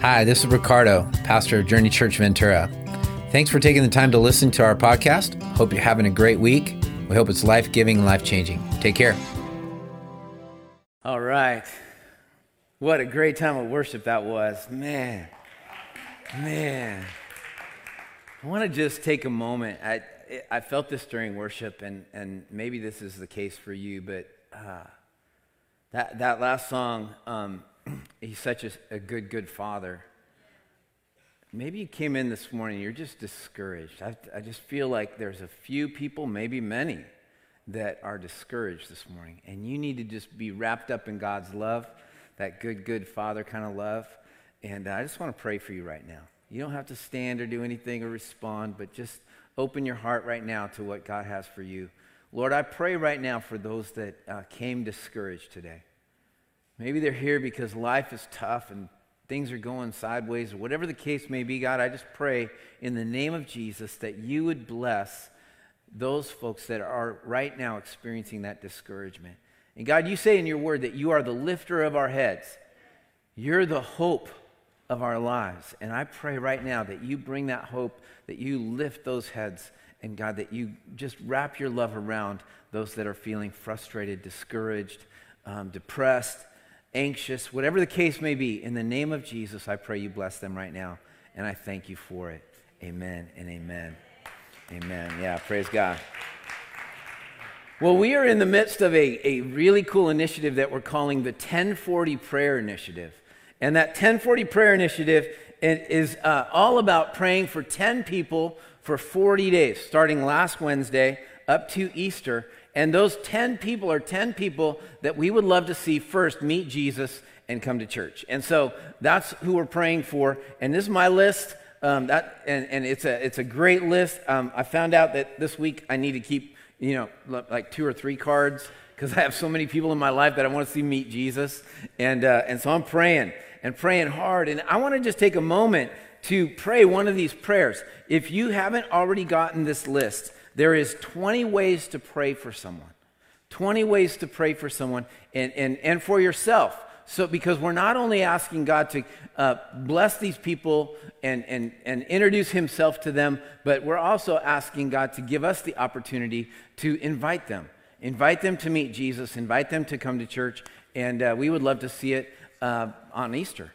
Hi, this is Ricardo, pastor of Journey Church Ventura. Thanks for taking the time to listen to our podcast. Hope you're having a great week. We hope it's life giving and life changing. Take care. All right. What a great time of worship that was. Man, man. I want to just take a moment. I, I felt this during worship, and, and maybe this is the case for you, but uh, that, that last song, um, he's such a, a, good, good father. Maybe you came in this morning, you're just discouraged. I, I just feel like there's a few people, maybe many, that are discouraged this morning. And you need to just be wrapped up in God's love, that good, good father kind of love. And I just want to pray for you right now. You don't have to stand or do anything or respond, but just open your heart right now to what God has for you. Lord, I pray right now for those that uh, came discouraged today. Maybe they're here because life is tough and things are going sideways, or whatever the case may be, God, I just pray in the name of Jesus that you would bless those folks that are right now experiencing that discouragement. And God, you say in your word that you are the lifter of our heads, you're the hope of our lives. And I pray right now that you bring that hope, that you lift those heads, and God, that you just wrap your love around those that are feeling frustrated, discouraged, um, depressed anxious, whatever the case may be, in the name of Jesus, I pray you bless them right now. And I thank you for it. Amen and amen. Amen. Yeah, praise God. Well, we are in the midst of a, a really cool initiative that we're calling the 1040 Prayer Initiative. And that 1040 Prayer Initiative is uh, all about praying for 10 people for 40 days, starting last Wednesday up to Easter. And those 10 people are 10 people that we would love to see first meet Jesus and come to church. And so that's who we're praying for. And this is my list. Um, that, and, and it's, a, it's a great list. Um, I found out that this week I need to keep, you know, like two or three cards because I have so many people in my life that I want to see meet Jesus. And, uh, and so I'm praying and praying hard. And I want to just take a moment to pray one of these prayers. If you haven't already gotten this list, there is 20 ways to pray for someone. 20 ways to pray for someone and, and, and for yourself. So, because we're not only asking God to uh, bless these people and, and, and introduce Himself to them, but we're also asking God to give us the opportunity to invite them. Invite them to meet Jesus, invite them to come to church, and uh, we would love to see it uh, on Easter.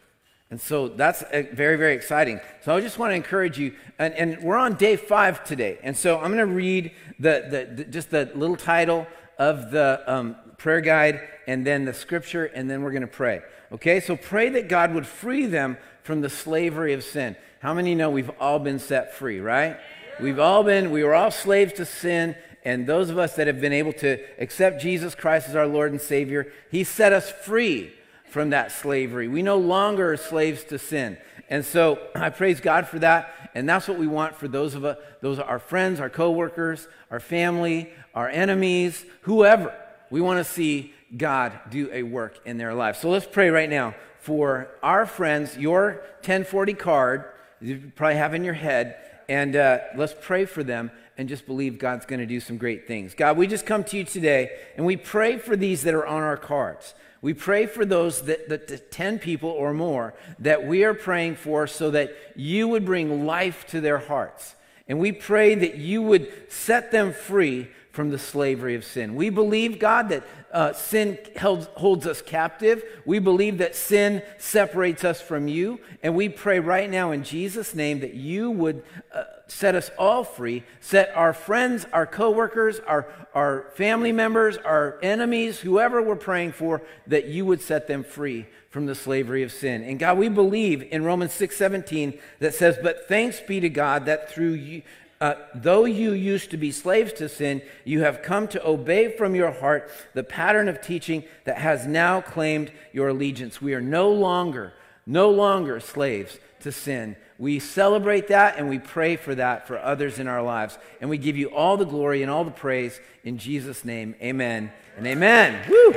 And so that's uh, very, very exciting. So I just want to encourage you, and, and we're on day five today. And so I'm going to read the, the, the, just the little title of the um, prayer guide and then the scripture, and then we're going to pray. Okay, so pray that God would free them from the slavery of sin. How many know we've all been set free, right? We've all been, we were all slaves to sin, and those of us that have been able to accept Jesus Christ as our Lord and Savior, He set us free from that slavery. We no longer are slaves to sin. And so I praise God for that. And that's what we want for those of us, those are our friends, our coworkers, our family, our enemies, whoever. We want to see God do a work in their lives. So let's pray right now for our friends, your 1040 card, you probably have in your head, and uh, let's pray for them and just believe God's going to do some great things. God, we just come to you today and we pray for these that are on our cards. We pray for those that, that the 10 people or more that we are praying for so that you would bring life to their hearts. And we pray that you would set them free from the slavery of sin. We believe, God, that uh, sin held, holds us captive. We believe that sin separates us from you. And we pray right now in Jesus' name that you would uh, set us all free, set our friends, our coworkers, our, our family members, our enemies, whoever we're praying for, that you would set them free from the slavery of sin. And God, we believe in Romans 6 17 that says, But thanks be to God that through you, uh, though you used to be slaves to sin, you have come to obey from your heart the pattern of teaching that has now claimed your allegiance. We are no longer, no longer slaves to sin. We celebrate that and we pray for that for others in our lives. And we give you all the glory and all the praise in Jesus' name. Amen and amen. Woo!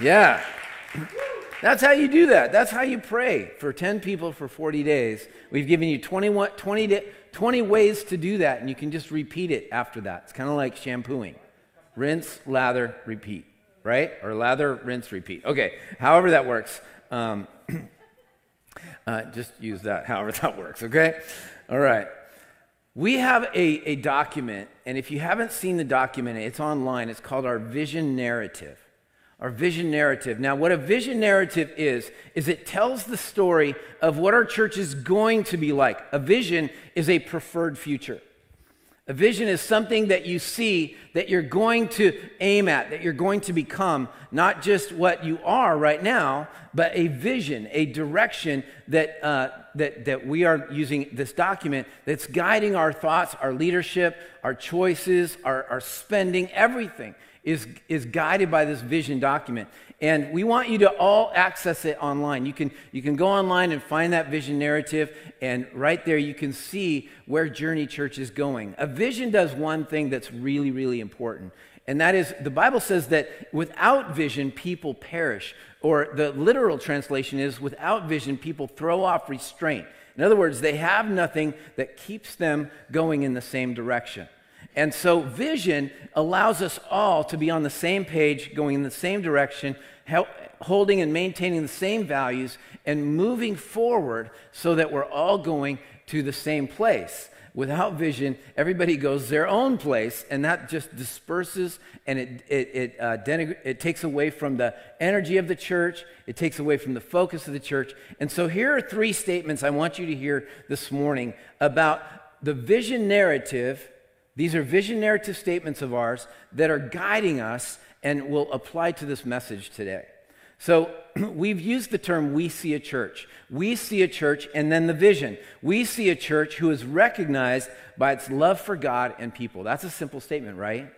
Yeah. That's how you do that. That's how you pray for 10 people for 40 days. We've given you 21, 20, 20 ways to do that, and you can just repeat it after that. It's kind of like shampooing rinse, lather, repeat, right? Or lather, rinse, repeat. Okay, however that works. Um, Uh, just use that however that works, okay? All right. We have a, a document, and if you haven't seen the document, it's online. It's called our vision narrative. Our vision narrative. Now, what a vision narrative is, is it tells the story of what our church is going to be like. A vision is a preferred future. A vision is something that you see that you're going to aim at, that you're going to become, not just what you are right now, but a vision, a direction that, uh, that, that we are using this document that's guiding our thoughts, our leadership, our choices, our, our spending, everything is, is guided by this vision document. And we want you to all access it online. You can, you can go online and find that vision narrative, and right there you can see where Journey Church is going. A vision does one thing that's really, really important, and that is the Bible says that without vision, people perish. Or the literal translation is without vision, people throw off restraint. In other words, they have nothing that keeps them going in the same direction. And so, vision allows us all to be on the same page, going in the same direction, help, holding and maintaining the same values, and moving forward so that we're all going to the same place. Without vision, everybody goes their own place, and that just disperses and it, it, it, uh, it takes away from the energy of the church, it takes away from the focus of the church. And so, here are three statements I want you to hear this morning about the vision narrative these are vision narrative statements of ours that are guiding us and will apply to this message today. So, we've used the term we see a church. We see a church and then the vision. We see a church who is recognized by its love for God and people. That's a simple statement, right?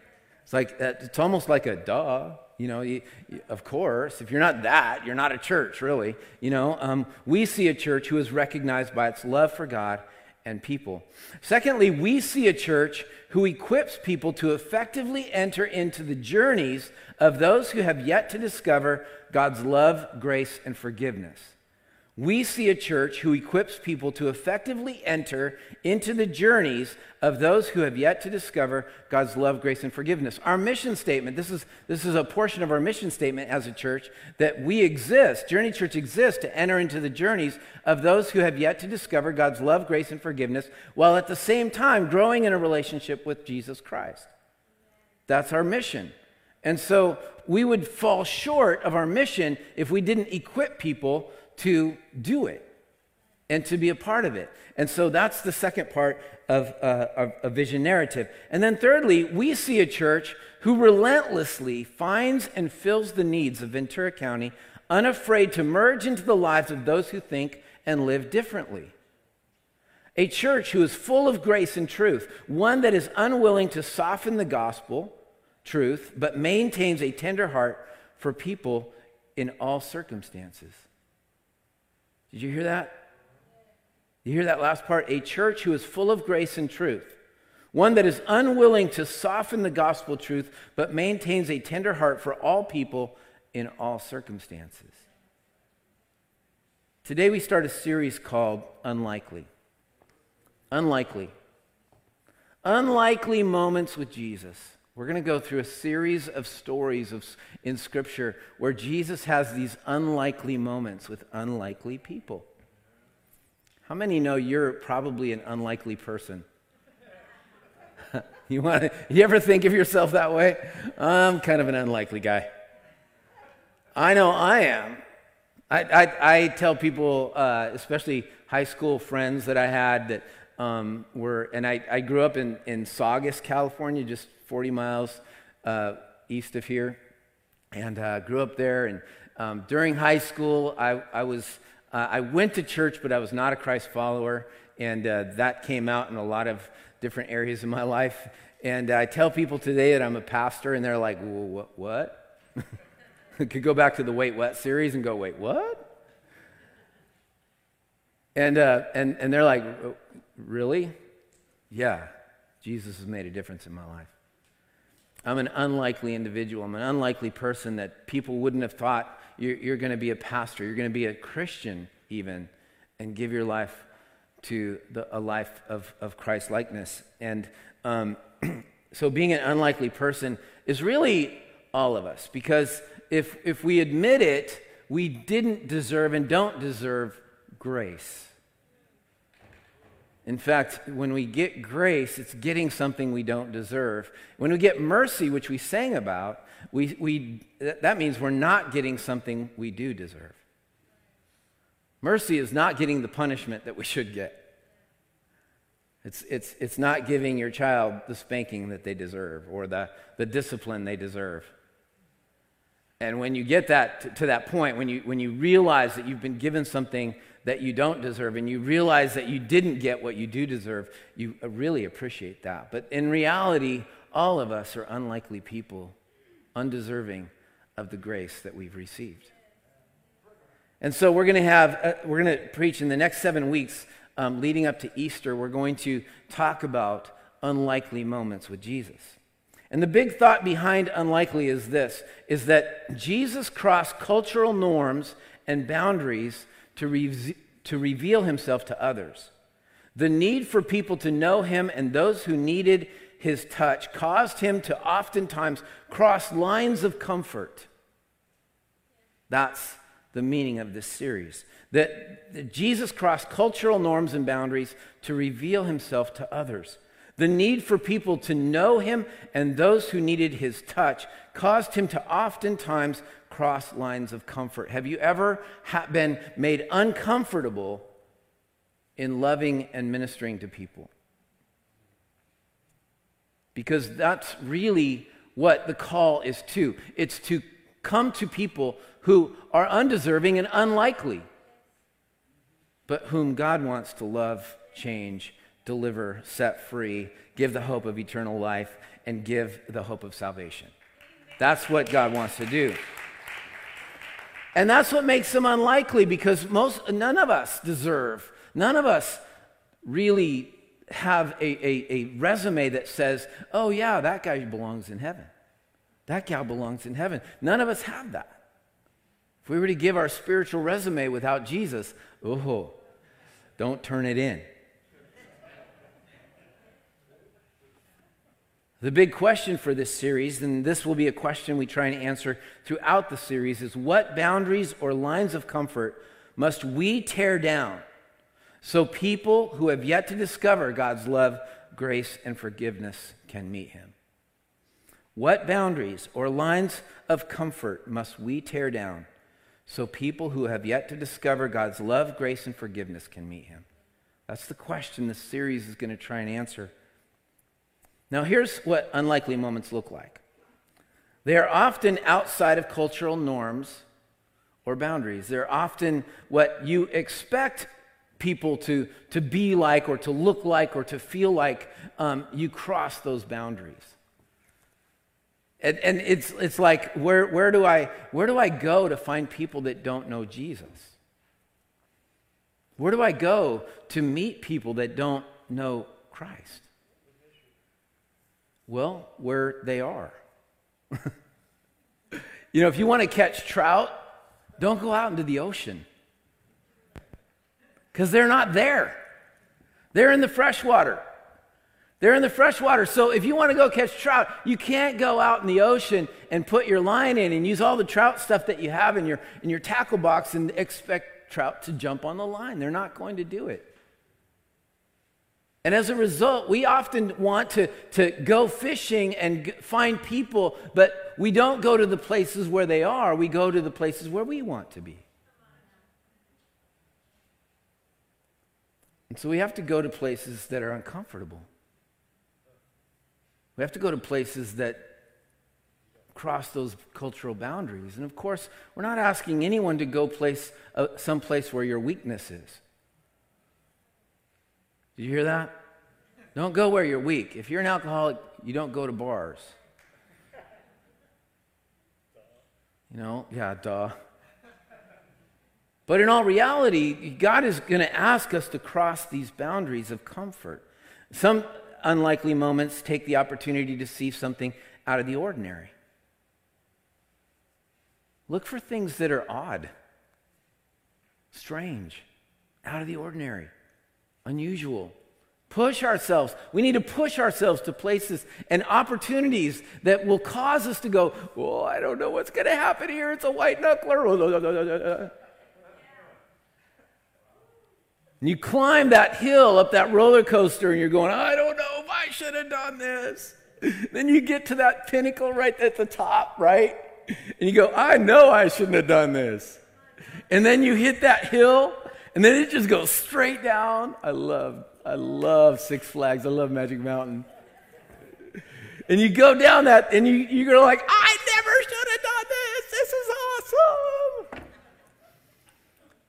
It's like, uh, it's almost like a duh. You know, you, you, of course, if you're not that, you're not a church, really. You know, um, we see a church who is recognized by its love for God and people. Secondly, we see a church who equips people to effectively enter into the journeys of those who have yet to discover God's love, grace, and forgiveness we see a church who equips people to effectively enter into the journeys of those who have yet to discover God's love, grace, and forgiveness. Our mission statement, this is, this is a portion of our mission statement as a church, that we exist, Journey Church exists to enter into the journeys of those who have yet to discover God's love, grace, and forgiveness, while at the same time growing in a relationship with Jesus Christ. That's our mission. And so we would fall short of our mission if we didn't equip people to do it and to be a part of it. And so that's the second part of, uh, a vision narrative. And then, thirdly, we see a church who relentlessly finds and fills the needs of Ventura County, unafraid to merge into the lives of those who think and live differently. A church who is full of grace and truth, one that is unwilling to soften the gospel truth, but maintains a tender heart for people in all circumstances. Did you hear that? You hear that last part? A church who is full of grace and truth, one that is unwilling to soften the gospel truth, but maintains a tender heart for all people in all circumstances. Today we start a series called Unlikely. Unlikely. Unlikely moments with Jesus. We're going to go through a series of stories of, in Scripture where Jesus has these unlikely moments with unlikely people. How many know you're probably an unlikely person? you, want to, you ever think of yourself that way? I'm kind of an unlikely guy. I know I am. I, I, I tell people, uh, especially high school friends that I had that um, were, and I, I grew up in, in Saugus, California, just 40 miles uh, east of here, and uh, grew up there. And um, during high school, I, I was uh, I went to church, but I was not a Christ follower, and uh, that came out in a lot of different areas of my life. And I tell people today that I'm a pastor, and they're like, well, "What? what? Could go back to the Wait What series and go, "Wait, what?" And uh, and and they're like, "Really? Yeah, Jesus has made a difference in my life." I'm an unlikely individual. I'm an unlikely person that people wouldn't have thought you're, you're going to be a pastor. You're going to be a Christian, even, and give your life to the, a life of, of Christ likeness. And um, so, being an unlikely person is really all of us because if, if we admit it, we didn't deserve and don't deserve grace. In fact, when we get grace, it's getting something we don't deserve. When we get mercy, which we sang about, we, we, that means we're not getting something we do deserve. Mercy is not getting the punishment that we should get. It's, it's, it's not giving your child the spanking that they deserve or the, the discipline they deserve. And when you get that to, to that point, when you, when you realize that you've been given something that you don't deserve and you realize that you didn't get what you do deserve, you really appreciate that. But in reality, all of us are unlikely people, undeserving of the grace that we've received. And so we're going to have, uh, we're going to preach in the next seven weeks um, leading up to Easter. We're going to talk about unlikely moments with Jesus. And the big thought behind unlikely is this is that Jesus crossed cultural norms and boundaries to, re- to reveal himself to others. The need for people to know him and those who needed his touch caused him to oftentimes cross lines of comfort. That's the meaning of this series. That, that Jesus crossed cultural norms and boundaries to reveal himself to others. The need for people to know him and those who needed his touch caused him to oftentimes cross lines of comfort. Have you ever been made uncomfortable in loving and ministering to people? Because that's really what the call is to. It's to come to people who are undeserving and unlikely, but whom God wants to love, change, deliver, set free, give the hope of eternal life, and give the hope of salvation. That's what God wants to do. And that's what makes them unlikely because most, none of us deserve, none of us really have a, a, a resume that says, oh, yeah, that guy belongs in heaven. That gal belongs in heaven. None of us have that. If we were to give our spiritual resume without Jesus, oh, don't turn it in. The big question for this series, and this will be a question we try and answer throughout the series, is what boundaries or lines of comfort must we tear down so people who have yet to discover God's love, grace, and forgiveness can meet Him? What boundaries or lines of comfort must we tear down so people who have yet to discover God's love, grace, and forgiveness can meet Him? That's the question this series is going to try and answer. Now, here's what unlikely moments look like they are often outside of cultural norms or boundaries. They're often what you expect people to, to be like or to look like or to feel like. Um, you cross those boundaries. And, and, it's, it's like, where, where, do I, where do I go to find people that don't know Jesus? Where do I go to meet people that don't know Christ? Well, where they are. you know, if you want to catch trout, don't go out into the ocean because they're not there. They're in the freshwater. They're in the freshwater. So if you want to go catch trout, you can't go out in the ocean and put your line in and use all the trout stuff that you have in your, in your tackle box and expect trout to jump on the line. They're not going to do it. And as a result, we often want to, to go fishing and find people, but we don't go to the places where they are. We go to the places where we want to be. And so we have to go to places that are uncomfortable. We have to go to places that cross those cultural boundaries. And of course, we're not asking anyone to go place, uh, someplace where your weakness is. Did you hear that? Don't go where you're weak. If you're an alcoholic, you don't go to bars. You know, yeah, duh. But in all reality, God is going to ask us to cross these boundaries of comfort. Some unlikely moments take the opportunity to see something out of the ordinary. Look for things that are odd, strange, out of the ordinary, unusual. Push ourselves. We need to push ourselves to places and opportunities that will cause us to go, Oh, I don't know what's going to happen here. It's a white knuckler. And you climb that hill up that roller coaster and you're going, I don't know if I should have done this. then you get to that pinnacle right at the top, right? And you go, I know I shouldn't have done this. And then you hit that hill and then it just goes straight down. I love, I love Six Flags. I love Magic Mountain. And you go down that and you, you're like, I never should have done this. This is awesome.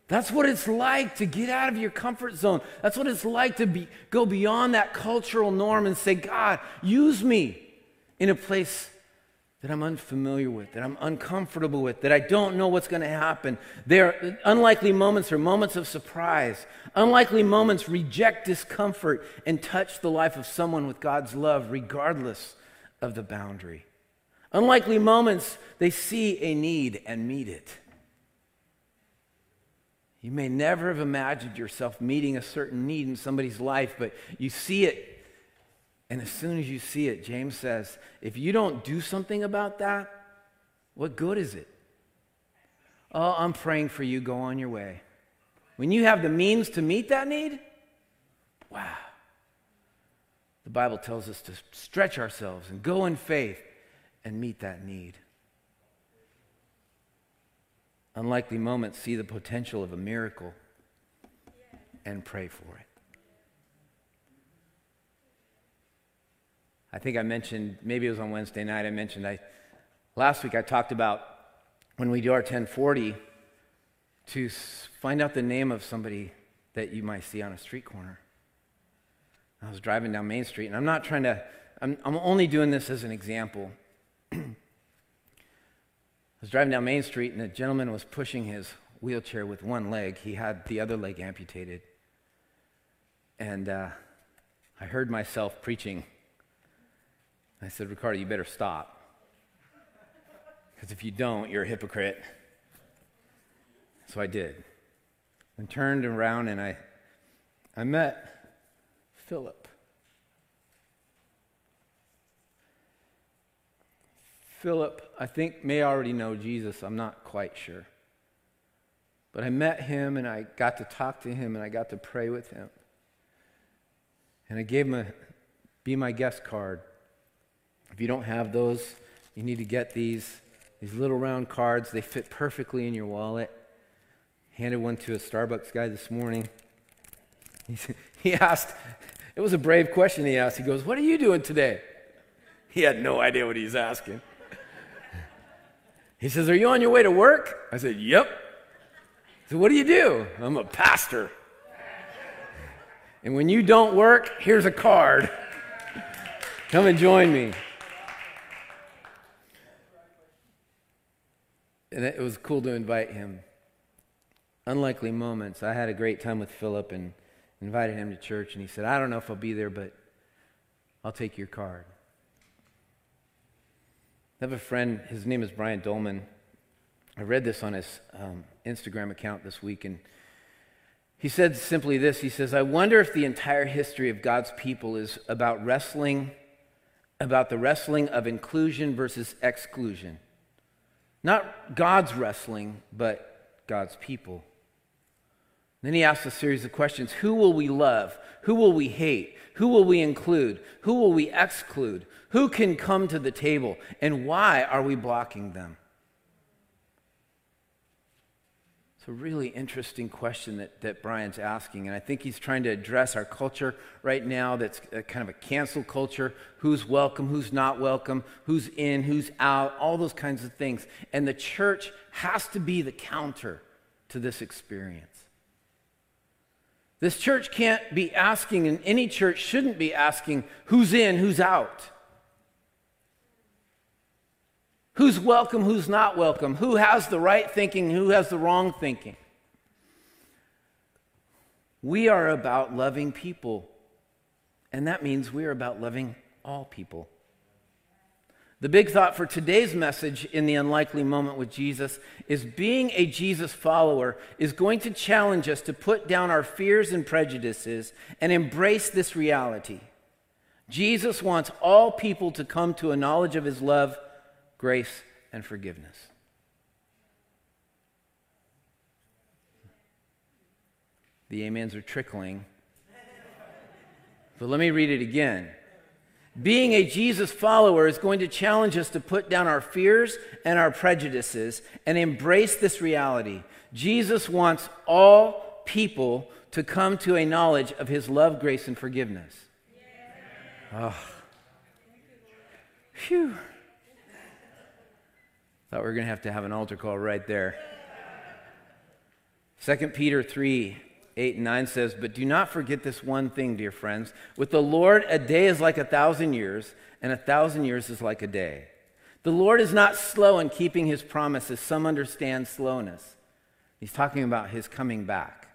That's what it's like to get out of your comfort zone. That's what it's like to be, go beyond that cultural norm and say, God, use me in a place that I'm unfamiliar with, that I'm uncomfortable with, that I don't know what's going to happen. There, are unlikely moments or moments of surprise. Unlikely moments reject discomfort and touch the life of someone with God's love, regardless of the boundary. Unlikely moments, they see a need and meet it. You may never have imagined yourself meeting a certain need in somebody's life, but you see it and as soon as you see it, James says, if you don't do something about that, what good is it? Oh, I'm praying for you. Go on your way. When you have the means to meet that need, wow. The Bible tells us to stretch ourselves and go in faith and meet that need. Unlikely moments see the potential of a miracle and pray for it. I think I mentioned, maybe it was on Wednesday night, I mentioned, I, last week I talked about when we do our 1040 to find out the name of somebody that you might see on a street corner. I was driving down Main Street, and I'm not trying to, I'm, I'm only doing this as an example. I was driving down Main Street, and a gentleman was pushing his wheelchair with one leg. He had the other leg amputated. And uh, I heard myself preaching I said, Ricardo, you better stop. Because if you don't, you're a hypocrite. So I did. And turned around and I, I met Philip. Philip, I think, may already know Jesus. I'm not quite sure. But I met him and I got to talk to him and I got to pray with him. And I gave him a be my guest card. If you don't have those, you need to get these. These little round cards, they fit perfectly in your wallet. Handed one to a Starbucks guy this morning. He, he asked, it was a brave question he asked. He goes, What are you doing today? He had no idea what he's asking. He says, Are you on your way to work? I said, Yep. He said, What do you do? I'm a pastor. And when you don't work, here's a card. Come and join me. And it was cool to invite him. Unlikely moments. I had a great time with Philip and invited him to church, and he said, I don't know if I'll be there, but I'll take your card. I have a friend, his name is Brian Dolman. I read this on his um, Instagram account this week, and he said simply this He says, I wonder if the entire history of God's people is about wrestling, about the wrestling of inclusion versus exclusion. Not God's wrestling, but God's people. Then he asks a series of questions Who will we love? Who will we hate? Who will we include? Who will we exclude? Who can come to the table? And why are we blocking them? It's a really interesting question that, that Brian's asking, and I think he's trying to address our culture right now that's kind of a cancel culture who's welcome, who's not welcome, who's in, who's out, all those kinds of things. And the church has to be the counter to this experience. This church can't be asking, and any church shouldn't be asking, who's in, who's out. Who's welcome, who's not welcome? Who has the right thinking, who has the wrong thinking? We are about loving people, and that means we are about loving all people. The big thought for today's message in the unlikely moment with Jesus is being a Jesus follower is going to challenge us to put down our fears and prejudices and embrace this reality. Jesus wants all people to come to a knowledge of his love grace, and forgiveness. The amens are trickling. But let me read it again. Being a Jesus follower is going to challenge us to put down our fears and our prejudices and embrace this reality. Jesus wants all people to come to a knowledge of his love, grace, and forgiveness. Oh. Phew. Thought we were going to have to have an altar call right there. 2 Peter 3 8 and 9 says, But do not forget this one thing, dear friends. With the Lord, a day is like a thousand years, and a thousand years is like a day. The Lord is not slow in keeping his promises. Some understand slowness. He's talking about his coming back.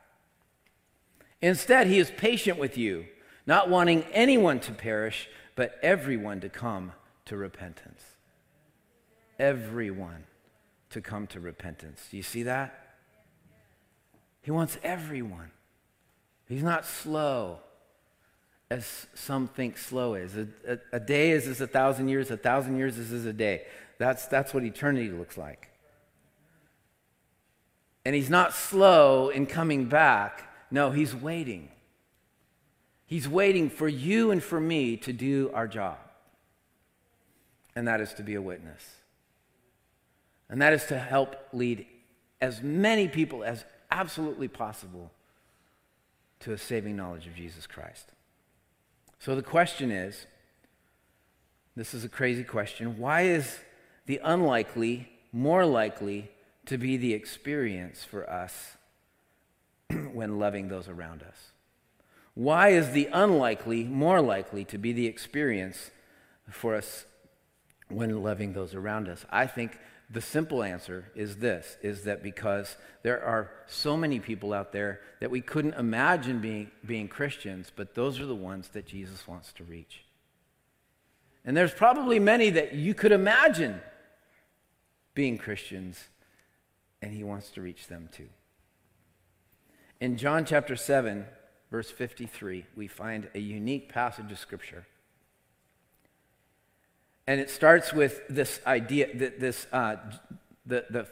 Instead, he is patient with you, not wanting anyone to perish, but everyone to come to repentance. Everyone to come to repentance. Do you see that? He wants everyone. He's not slow, as some think slow is. A, a, a day is as a thousand years, a thousand years is as a day. That's, that's what eternity looks like. And he's not slow in coming back. No, he's waiting. He's waiting for you and for me to do our job. And that is to be a witness. And that is to help lead as many people as absolutely possible to a saving knowledge of Jesus Christ. So the question is this is a crazy question. Why is the unlikely more likely to be the experience for us when loving those around us? Why is the unlikely more likely to be the experience for us when loving those around us? I think the simple answer is this is that because there are so many people out there that we couldn't imagine being, being Christians, but those are the ones that Jesus wants to reach. And there's probably many that you could imagine being Christians, and he wants to reach them too. In John chapter 7, verse 53, we find a unique passage of Scripture and it starts with this idea that this, uh, the, the,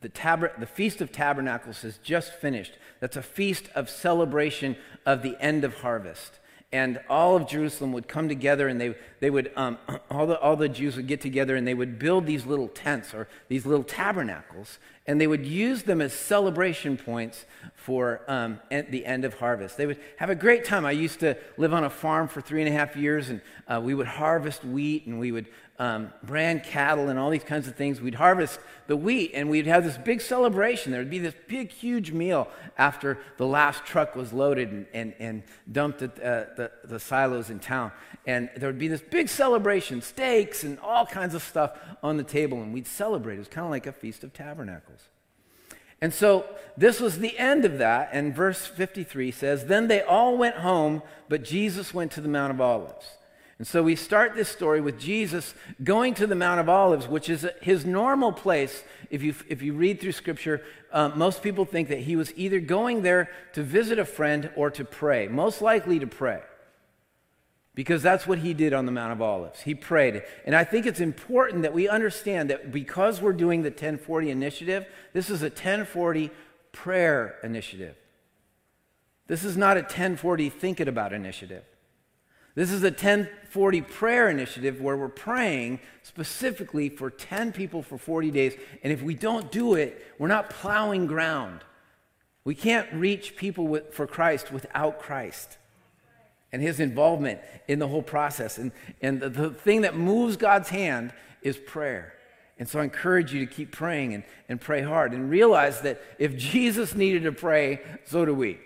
the, tab- the Feast of Tabernacles has just finished. That's a feast of celebration of the end of harvest and all of Jerusalem would come together and they, they would, um, all, the, all the Jews would get together and they would build these little tents or these little tabernacles and they would use them as celebration points for um, the end of harvest. They would have a great time. I used to live on a farm for three and a half years and uh, we would harvest wheat and we would um, brand cattle and all these kinds of things. We'd harvest the wheat and we'd have this big celebration. There would be this big, huge meal after the last truck was loaded and, and, and dumped at uh, the, the silos in town. And there would be this big celebration, steaks and all kinds of stuff on the table, and we'd celebrate. It was kind of like a Feast of Tabernacles. And so this was the end of that. And verse 53 says, Then they all went home, but Jesus went to the Mount of Olives. And so we start this story with Jesus going to the Mount of Olives, which is his normal place. If you, if you read through Scripture, uh, most people think that he was either going there to visit a friend or to pray, most likely to pray. Because that's what he did on the Mount of Olives. He prayed. And I think it's important that we understand that because we're doing the 1040 initiative, this is a 1040 prayer initiative. This is not a 1040 think it about initiative. This is a 1040 prayer initiative where we're praying specifically for 10 people for 40 days. And if we don't do it, we're not plowing ground. We can't reach people with, for Christ without Christ and his involvement in the whole process. And, and the, the thing that moves God's hand is prayer. And so I encourage you to keep praying and, and pray hard and realize that if Jesus needed to pray, so do we.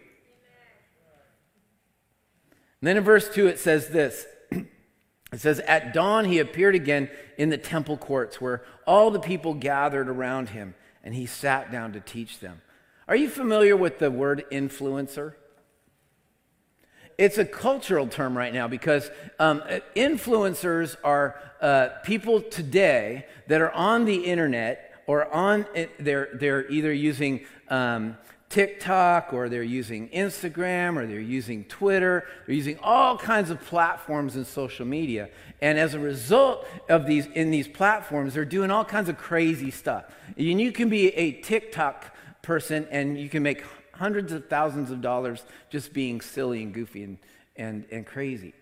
And then in verse 2, it says this It says, At dawn he appeared again in the temple courts where all the people gathered around him, and he sat down to teach them. Are you familiar with the word influencer? It's a cultural term right now because um, influencers are uh, people today that are on the internet or on, they're, they're either using um, TikTok or they're using Instagram or they're using Twitter. They're using all kinds of platforms and social media. And as a result of these, in these platforms, they're doing all kinds of crazy stuff. And you can be a TikTok person and you can make hundreds of thousands of dollars just being silly and goofy and, and, and crazy.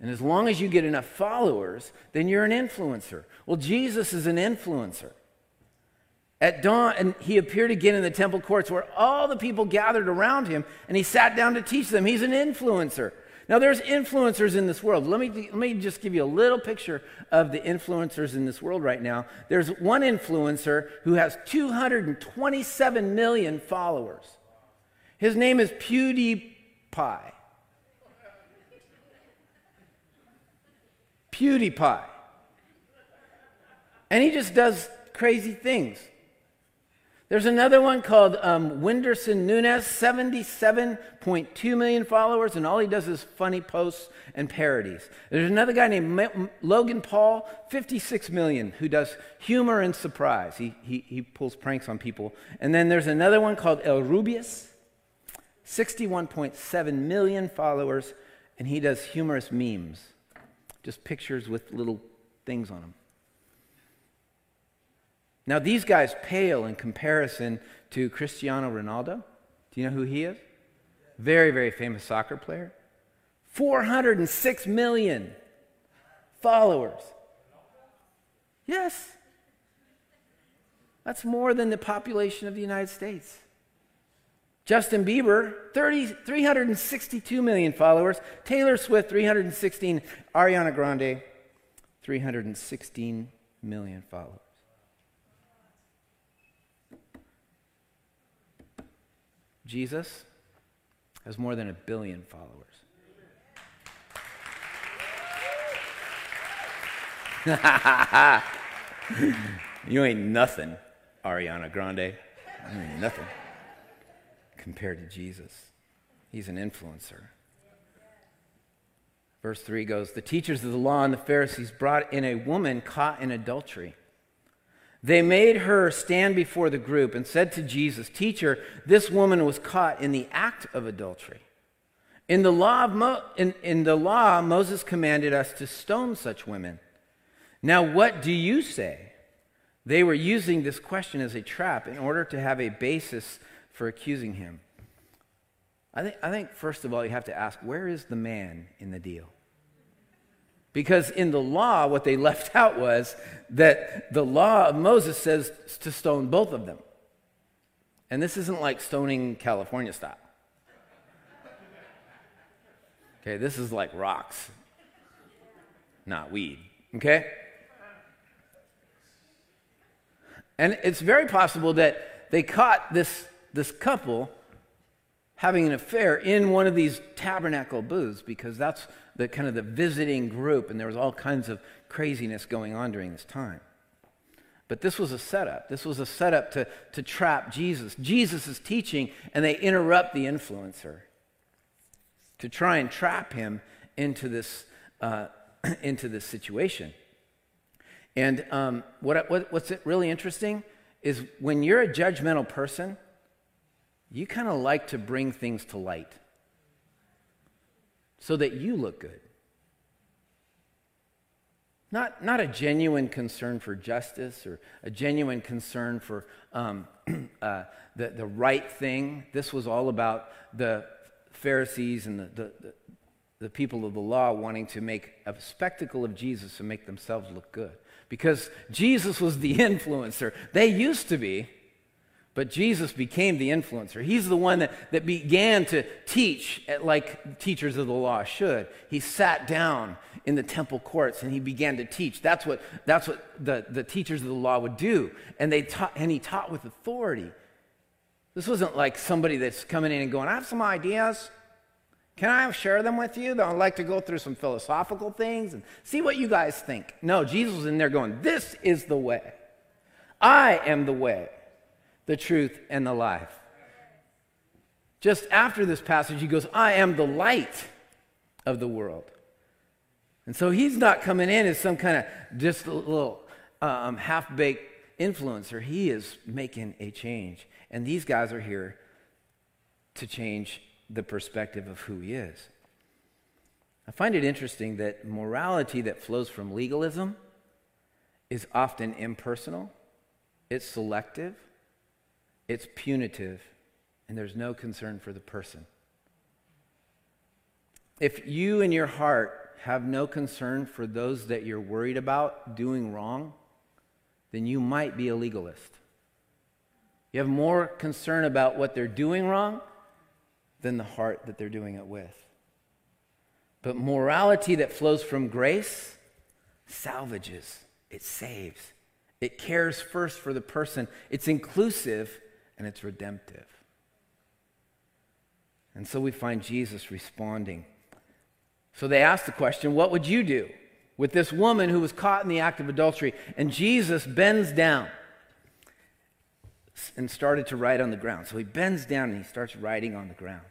And as long as you get enough followers, then you're an influencer. Well, Jesus is an influencer. At dawn, and he appeared again in the temple courts where all the people gathered around him, and he sat down to teach them. He's an influencer. Now, there's influencers in this world. Let me, let me just give you a little picture of the influencers in this world right now. There's one influencer who has 227 million followers. His name is PewDiePie. PewDiePie. And he just does crazy things. There's another one called um, Whindersson Nunes, 77.2 million followers, and all he does is funny posts and parodies. There's another guy named M- Logan Paul, 56 million, who does humor and surprise. He, he, he pulls pranks on people. And then there's another one called El Rubius, 61.7 million followers, and he does humorous memes, just pictures with little things on them. Now, these guys pale in comparison to Cristiano Ronaldo. Do you know who he is? Very, very famous soccer player. 406 million followers. Yes. That's more than the population of the United States. Justin Bieber, 30, 362 million followers. Taylor Swift, 316. Ariana Grande, 316 million followers. Jesus has more than a billion followers. you ain't nothing, Ariana Grande. You ain't nothing compared to Jesus. He's an influencer. Verse 3 goes The teachers of the law and the Pharisees brought in a woman caught in adultery. They made her stand before the group and said to Jesus, Teacher, this woman was caught in the act of adultery. In the, law Mo- in, in the law, Moses commanded us to stone such women. Now, what do you say? They were using this question as a trap in order to have a basis for accusing him. I think, I think, first of all, you have to ask where is the man in the deal? Because in the law, what they left out was that the law of Moses says to stone both of them. And this isn't like stoning California style. Okay, this is like rocks, not weed. Okay? And it's very possible that they caught this, this couple having an affair in one of these tabernacle booths because that's the kind of the visiting group, and there was all kinds of craziness going on during this time. But this was a setup. This was a setup to, to trap Jesus. Jesus is teaching, and they interrupt the influencer to try and trap him into this, uh, into this situation. And um, what, what, what's really interesting is when you're a judgmental person, you kind of like to bring things to light so that you look good. Not, not a genuine concern for justice or a genuine concern for um, uh, the, the right thing. This was all about the Pharisees and the, the, the, the people of the law wanting to make a spectacle of Jesus and make themselves look good. Because Jesus was the influencer. They used to be, but Jesus became the influencer. He's the one that, that began to teach like teachers of the law should. He sat down in the temple courts and he began to teach. That's what, that's what the, the teachers of the law would do. And, they taught, and he taught with authority. This wasn't like somebody that's coming in and going, I have some ideas. Can I share them with you? I'd like to go through some philosophical things and see what you guys think. No, Jesus was in there going, This is the way. I am the way the truth, and the life. Just after this passage, he goes, I am the light of the world. And so he's not coming in as some kind of just a little um, half baked influencer. He is making a change. And these guys are here to change the perspective of who he is. I find it interesting that morality that flows from legalism is often impersonal, it's selective, it's punitive and there's no concern for the person. If you in your heart have no concern for those that you're worried about doing wrong, then you might be a legalist. You have more concern about what they're doing wrong than the heart that they're doing it with. But morality that flows from grace salvages, it saves, it cares first for the person, it's inclusive, and it's redemptive. And so we find Jesus responding. So they asked the question, What would you do with this woman who was caught in the act of adultery? And Jesus bends down and started to write on the ground. So he bends down and he starts writing on the ground.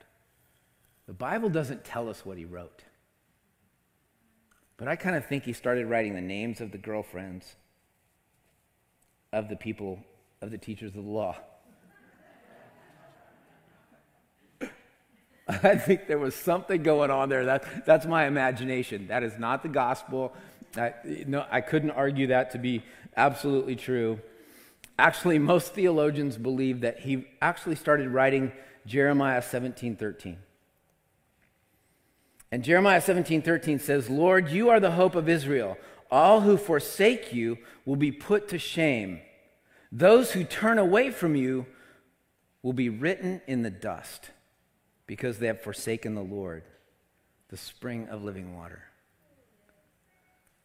The Bible doesn't tell us what he wrote. But I kind of think he started writing the names of the girlfriends of the people, of the teachers of the law. I think there was something going on there. That, that's my imagination. That is not the gospel. I, no, I couldn't argue that to be absolutely true. Actually, most theologians believe that he actually started writing Jeremiah 17 13. And Jeremiah 17 13 says, Lord, you are the hope of Israel. All who forsake you will be put to shame. Those who turn away from you will be written in the dust because they have forsaken the Lord, the spring of living water.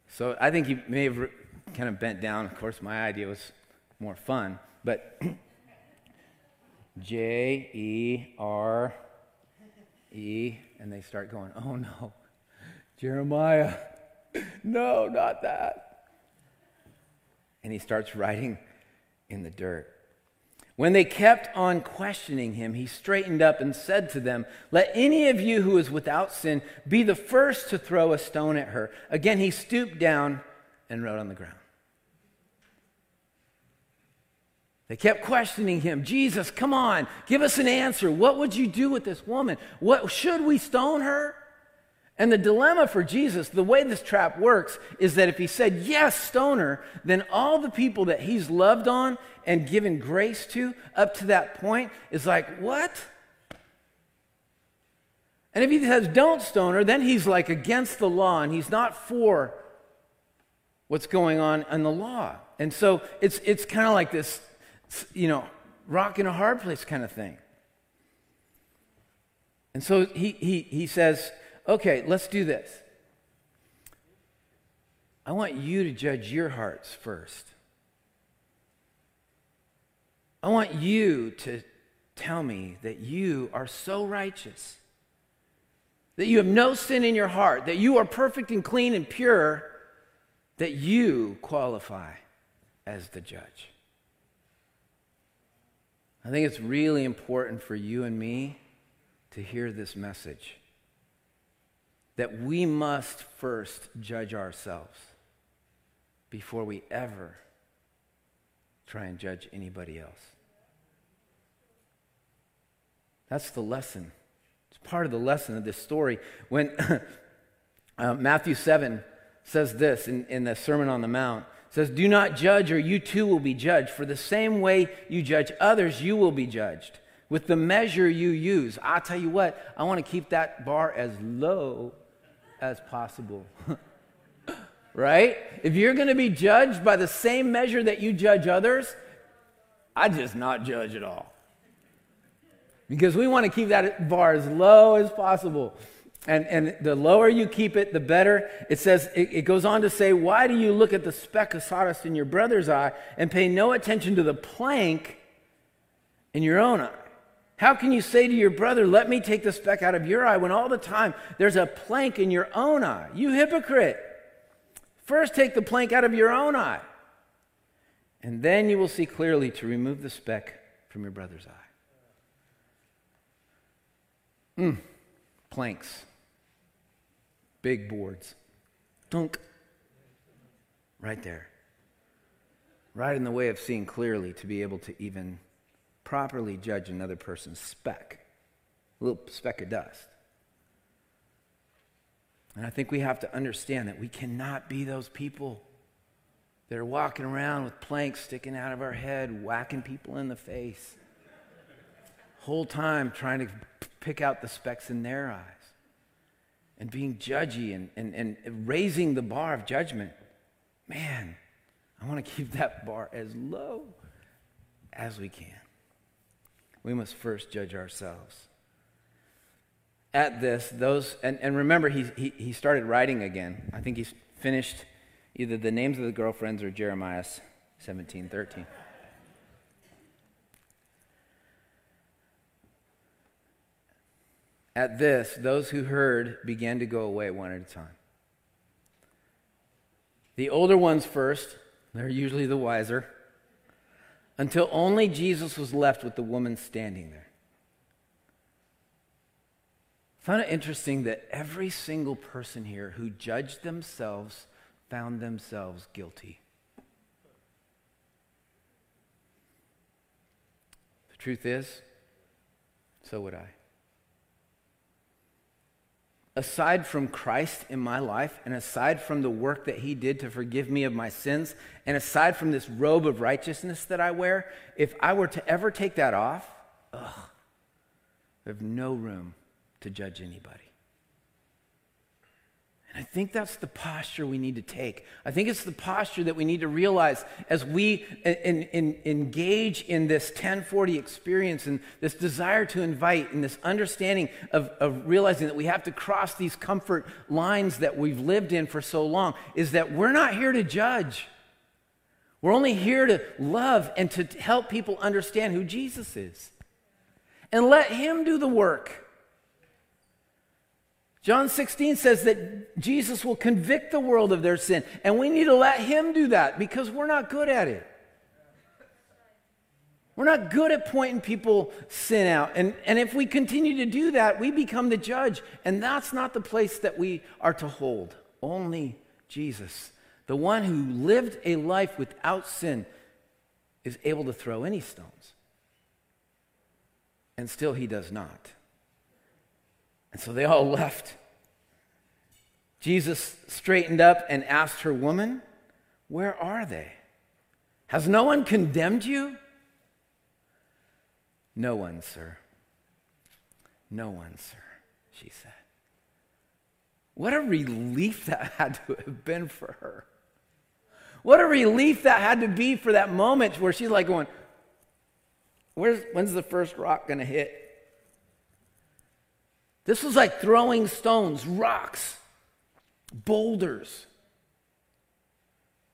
So I think he may have kind of bent down. Of course, my idea was more fun, but J E R E, and they start going, oh no, Jeremiah, no, not that. And he starts writing in the dirt. When they kept on questioning him, he straightened up and said to them, Let any of you who is without sin be the first to throw a stone at her. Again, he stooped down and wrote on the ground. They kept questioning him Jesus, come on, give us an answer. What would you do with this woman? What, should we stone her? And the dilemma for Jesus, the way this trap works, is that if he said, yes, stoner, then all the people that he's loved on and given grace to up to that point is like, what? And if he says, don't stoner, then he's like against the law and he's not for what's going on in the law. And so it's, it's kind of like this, you know, rock in a hard place kind of thing. And so he, he, he says, okay, let's do this. I want you to judge your hearts first. I want you to tell me that you are so righteous, that you have no sin in your heart, that you are perfect and clean and pure, that you qualify as the judge. I think it's really important for you and me to hear this message that we must first judge ourselves before we ever try and judge anybody else. That's the lesson. It's part of the lesson of this story. When uh, Matthew 7 says this in, in the Sermon on the Mount, says, Do not judge, or you too will be judged. For the same way you judge others, you will be judged. With the measure you use, I'll tell you what, I want to keep that bar as low as possible. right? If you're going to be judged by the same measure that you judge others, I just not judge at all. Because we want to keep that bar as low as possible. And, and the lower you keep it, the better. It says, it, it goes on to say, Why do you look at the speck of sawdust in your brother's eye and pay no attention to the plank in your own eye? How can you say to your brother, Let me take the speck out of your eye, when all the time there's a plank in your own eye? You hypocrite. First, take the plank out of your own eye, and then you will see clearly to remove the speck from your brother's eye. Mm, planks, big boards, dunk, right there. Right in the way of seeing clearly to be able to even properly judge another person's speck, a little speck of dust. And I think we have to understand that we cannot be those people that are walking around with planks sticking out of our head, whacking people in the face, whole time trying to pick out the specks in their eyes and being judgy and, and, and raising the bar of judgment. Man, I want to keep that bar as low as we can. We must first judge ourselves. At this, those, and, and remember, he, he, he started writing again. I think he's finished either the names of the girlfriends or Jeremiah 17, 13. At this, those who heard began to go away one at a time. The older ones first, they're usually the wiser, until only Jesus was left with the woman standing there. I found it interesting that every single person here who judged themselves found themselves guilty. The truth is, so would I aside from Christ in my life, and aside from the work that He did to forgive me of my sins, and aside from this robe of righteousness that I wear, if I were to ever take that off, ugh, I have no room to judge anybody. I think that's the posture we need to take. I think it's the posture that we need to realize as we in, in, engage in this 1040 experience and this desire to invite and this understanding of, of realizing that we have to cross these comfort lines that we've lived in for so long is that we're not here to judge. We're only here to love and to help people understand who Jesus is. And let Him do the work. John 16 says that Jesus will convict the world of their sin, and we need to let Him do that because we're not good at it. We're not good at pointing people sin out. And, and if we continue to do that, we become the judge. And that's not the place that we are to hold. Only Jesus, the one who lived a life without sin, is able to throw any stones. And still, he does not. And so they all left. Jesus straightened up and asked her, Woman, where are they? Has no one condemned you? No one, sir. No one, sir, she said. What a relief that had to have been for her. What a relief that had to be for that moment where she's like going, Where's, when's the first rock going to hit? This was like throwing stones, rocks, boulders.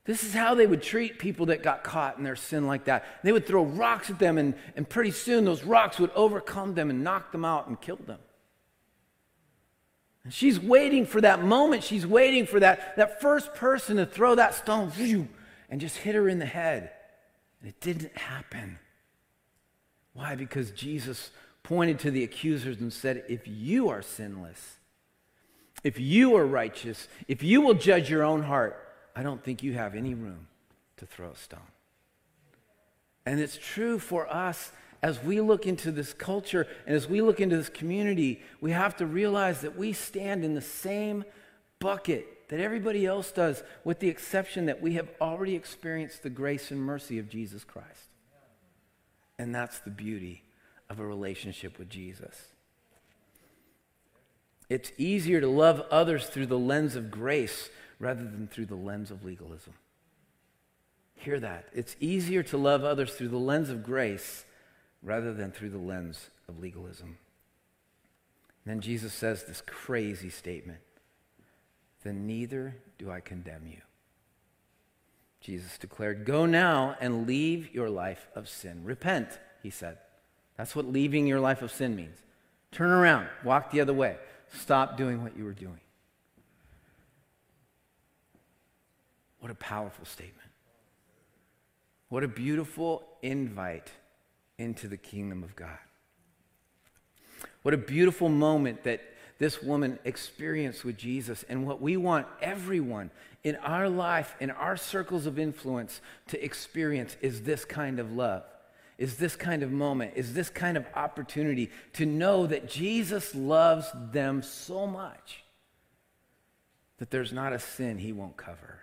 This is how they would treat people that got caught in their sin like that. They would throw rocks at them, and, and pretty soon those rocks would overcome them and knock them out and kill them. And she's waiting for that moment. She's waiting for that, that first person to throw that stone and just hit her in the head. And it didn't happen. Why? Because Jesus pointed to the accusers and said, If you are sinless, if you are righteous, if you will judge your own heart, I don't think you have any room to throw a stone. And it's true for us as we look into this culture and as we look into this community, we have to realize that we stand in the same bucket that everybody else does, with the exception that we have already experienced the grace and mercy of Jesus Christ. And that's the beauty of a relationship with Jesus. It's easier to love others through the lens of grace rather than through the lens of legalism. Hear that. It's easier to love others through the lens of grace rather than through the lens of legalism. And then Jesus says this crazy statement Then neither do I condemn you. Jesus declared, Go now and leave your life of sin. Repent, he said. That's what leaving your life of sin means. Turn around, walk the other way, stop doing what you were doing. What a powerful statement. What a beautiful invite into the kingdom of God. What a beautiful moment that this woman experienced with Jesus, and what we want everyone in our life, in our circles of influence, to experience is this kind of love is this kind of moment, is this kind of opportunity to know that Jesus loves them so much that there's not a sin he won't cover.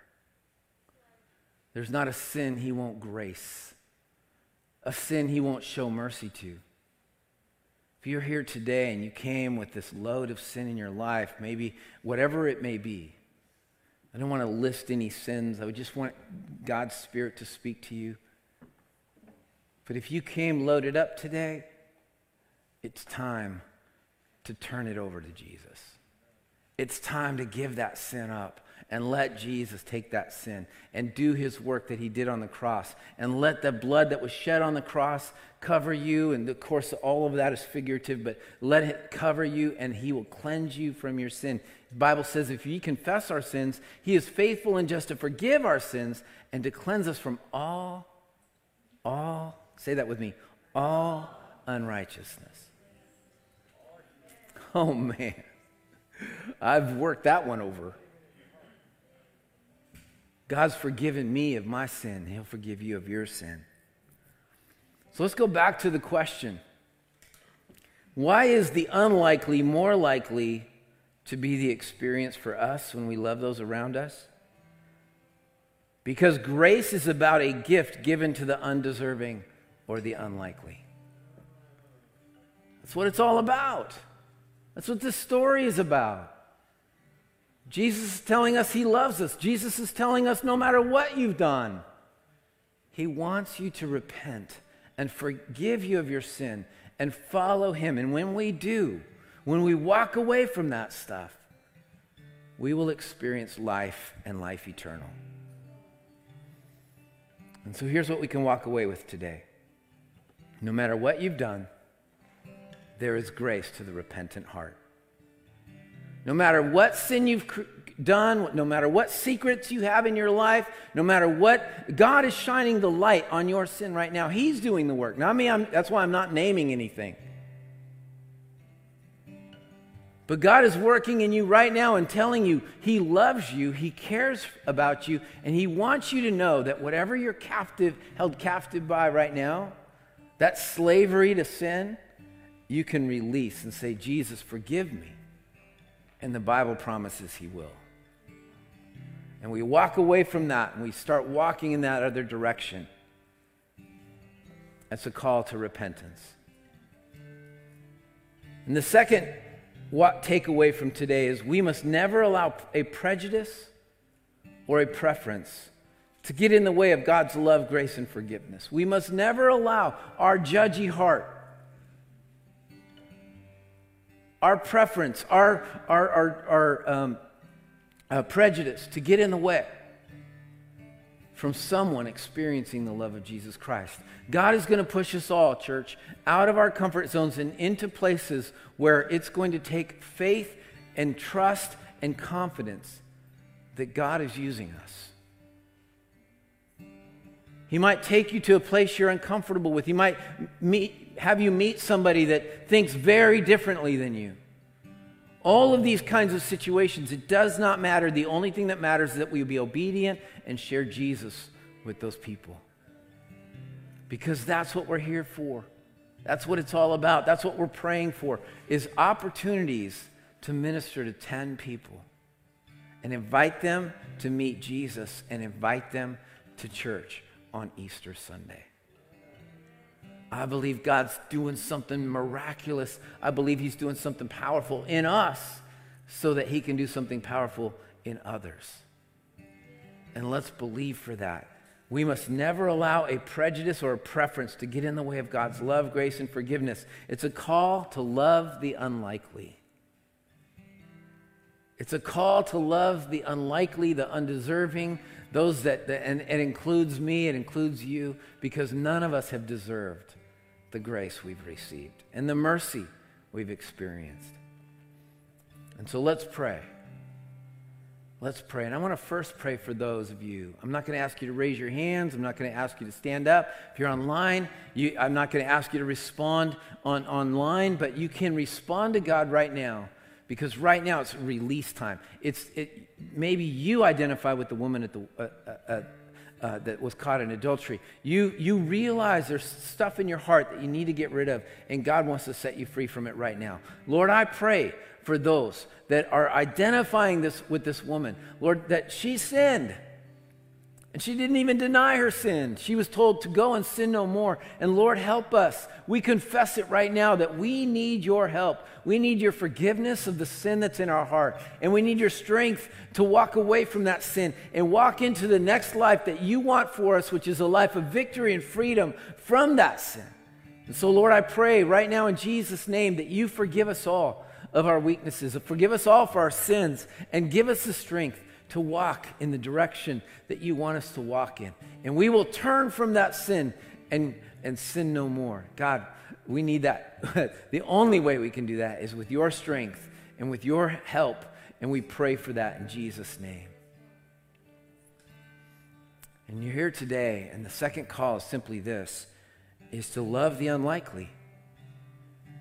There's not a sin he won't grace, a sin he won't show mercy to. If you're here today and you came with this load of sin in your life, maybe whatever it may be, I don't want to list any sins. I would just want God's Spirit to speak to you. But if you came loaded up today, it's time to turn it over to Jesus. It's time to give that sin up and let Jesus take that sin and do his work that he did on the cross. And let the blood that was shed on the cross cover you. And of course, all of that is figurative, but let it cover you and he will cleanse you from your sin. The Bible says if we confess our sins, he is faithful and just to forgive our sins and to cleanse us from all, all, say that with me, all unrighteousness. Oh man, I've worked that one over. God's forgiven me of my sin, He'll forgive you of your sin. So let's go back to the question Why is the unlikely more likely to be the experience for us when we love those around us? Because grace is about a gift given to the undeserving or the unlikely. That's what it's all about. That's what this story is about. Jesus is telling us he loves us. Jesus is telling us no matter what you've done, he wants you to repent and forgive you of your sin and follow him. And when we do, when we walk away from that stuff, we will experience life and life eternal. And so here's what we can walk away with today. No matter what you've done, there is grace to the repentant heart. No matter what sin you've done, no matter what secrets you have in your life, no matter what, God is shining the light on your sin right now. He's doing the work. Not me, I'm, that's why I'm not naming anything. But God is working in you right now and telling you He loves you, He cares about you, and He wants you to know that whatever you're captive, held captive by right now, that slavery to sin, you can release and say, Jesus, forgive me. And the Bible promises He will. And we walk away from that and we start walking in that other direction. That's a call to repentance. And the second what takeaway from today is we must never allow a prejudice or a preference to get in the way of God's love, grace, and forgiveness. We must never allow our judgy heart our preference, our, our, our, our um, uh, prejudice to get in the way from someone experiencing the love of Jesus Christ. God is going to push us all, church, out of our comfort zones and into places where it's going to take faith and trust and confidence that God is using us. He might take you to a place you're uncomfortable with. He might meet, have you meet somebody that thinks very differently than you. All of these kinds of situations, it does not matter. The only thing that matters is that we be obedient and share Jesus with those people. Because that's what we're here for. That's what it's all about. That's what we're praying for is opportunities to minister to 10 people and invite them to meet Jesus and invite them to church on Easter Sunday. I believe God's doing something miraculous. I believe He's doing something powerful in us so that He can do something powerful in others. And let's believe for that. We must never allow a prejudice or a preference to get in the way of God's love, grace, and forgiveness. It's a call to love the unlikely. It's a call to love the unlikely, the undeserving, those that, and it includes me, it includes you, because none of us have deserved the grace we've received and the mercy we've experienced. And so let's pray. Let's pray. And I want to first pray for those of you. I'm not going to ask you to raise your hands. I'm not going to ask you to stand up. If you're online, you, I'm not going to ask you to respond on, online, but you can respond to God right now because right now it's release time. It's, it, maybe you identify with the woman at the, uh, uh, uh uh, that was caught in adultery. You, you realize there's stuff in your heart that you need to get rid of, and God wants to set you free from it right now. Lord, I pray for those that are identifying this with this woman. Lord, that she sinned. And she didn't even deny her sin. She was told to go and sin no more. And Lord, help us. We confess it right now that we need your help. We need your forgiveness of the sin that's in our heart. And we need your strength to walk away from that sin and walk into the next life that you want for us, which is a life of victory and freedom from that sin. And so, Lord, I pray right now in Jesus' name that you forgive us all of our weaknesses, forgive us all for our sins, and give us the strength to walk in the direction that you want us to walk in. And we will turn from that sin and, and sin no more. God, we need that. the only way we can do that is with your strength and with your help. And we pray for that in Jesus' name. And you're here today, and the second call is simply this is to love the unlikely.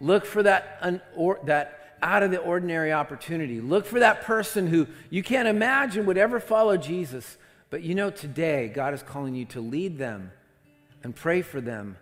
Look for that, un, or, that out of the ordinary opportunity. Look for that person who you can't imagine would ever follow Jesus. But you know, today, God is calling you to lead them and pray for them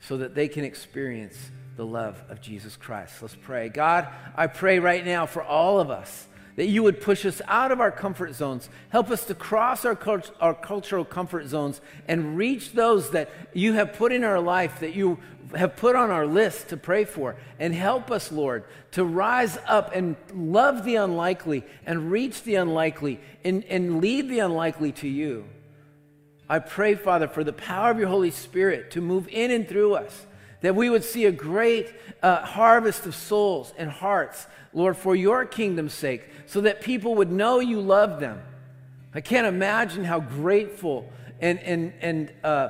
so that they can experience the love of Jesus Christ. Let's pray. God, I pray right now for all of us that you would push us out of our comfort zones, help us to cross our, cult- our cultural comfort zones and reach those that you have put in our life, that you have put on our list to pray for. And help us, Lord, to rise up and love the unlikely and reach the unlikely and, and lead the unlikely to you. I pray, Father, for the power of your Holy Spirit to move in and through us, that we would see a great uh, harvest of souls and hearts, Lord, for your kingdom's sake, so that people would know you love them. I can't imagine how grateful and, and, and uh,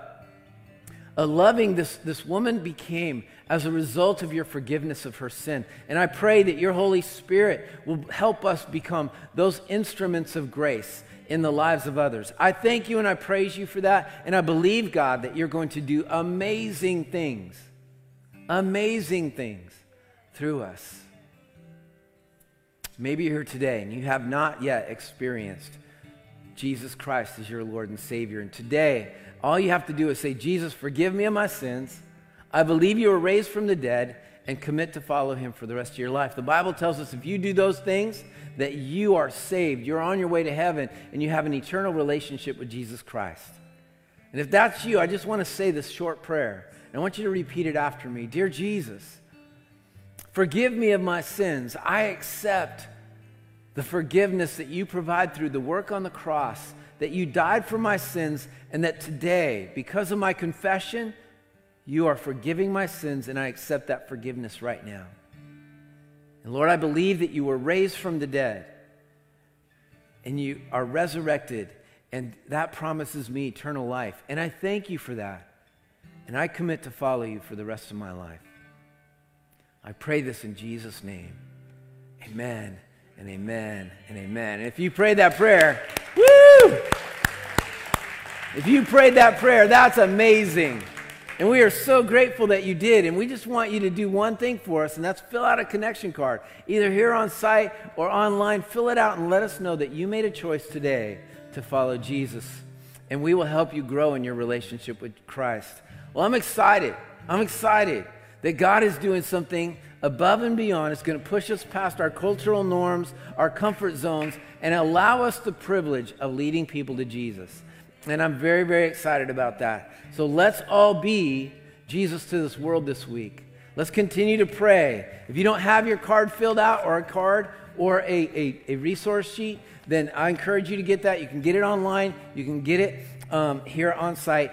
uh, loving this, this woman became as a result of your forgiveness of her sin. And I pray that your Holy Spirit will help us become those instruments of grace in the lives of others. I thank you and I praise you for that. And I believe, God, that you're going to do amazing things, amazing things through us. Maybe you're here today and you have not yet experienced Jesus Christ as your Lord and Savior. And today, all you have to do is say, Jesus, forgive me of my sins. I believe you were raised from the dead and commit to follow him for the rest of your life. The Bible tells us if you do those things, that you are saved. You're on your way to heaven and you have an eternal relationship with Jesus Christ. And if that's you, I just want to say this short prayer. I want you to repeat it after me. Dear Jesus, forgive me of my sins. I accept the forgiveness that you provide through the work on the cross that you died for my sins, and that today, because of my confession, you are forgiving my sins, and I accept that forgiveness right now. And Lord, I believe that you were raised from the dead, and you are resurrected, and that promises me eternal life. And I thank you for that. And I commit to follow you for the rest of my life. I pray this in Jesus' name. Amen and amen and amen. And if you prayed that prayer, woo! If you prayed that prayer, that's amazing. And we are so grateful that you did. And we just want you to do one thing for us, and that's fill out a connection card. Either here on site or online, fill it out and let us know that you made a choice today to follow Jesus. And we will help you grow in your relationship with Christ. Well, I'm excited. I'm excited that God is doing something above and beyond. It's going to push us past our cultural norms, our comfort zones, and allow us the privilege of leading people to Jesus. And I'm very, very excited about that. So let's all be Jesus to this world this week. Let's continue to pray. If you don't have your card filled out or a card or a, a, a resource sheet, then I encourage you to get that. You can get it online, you can get it um, here on site.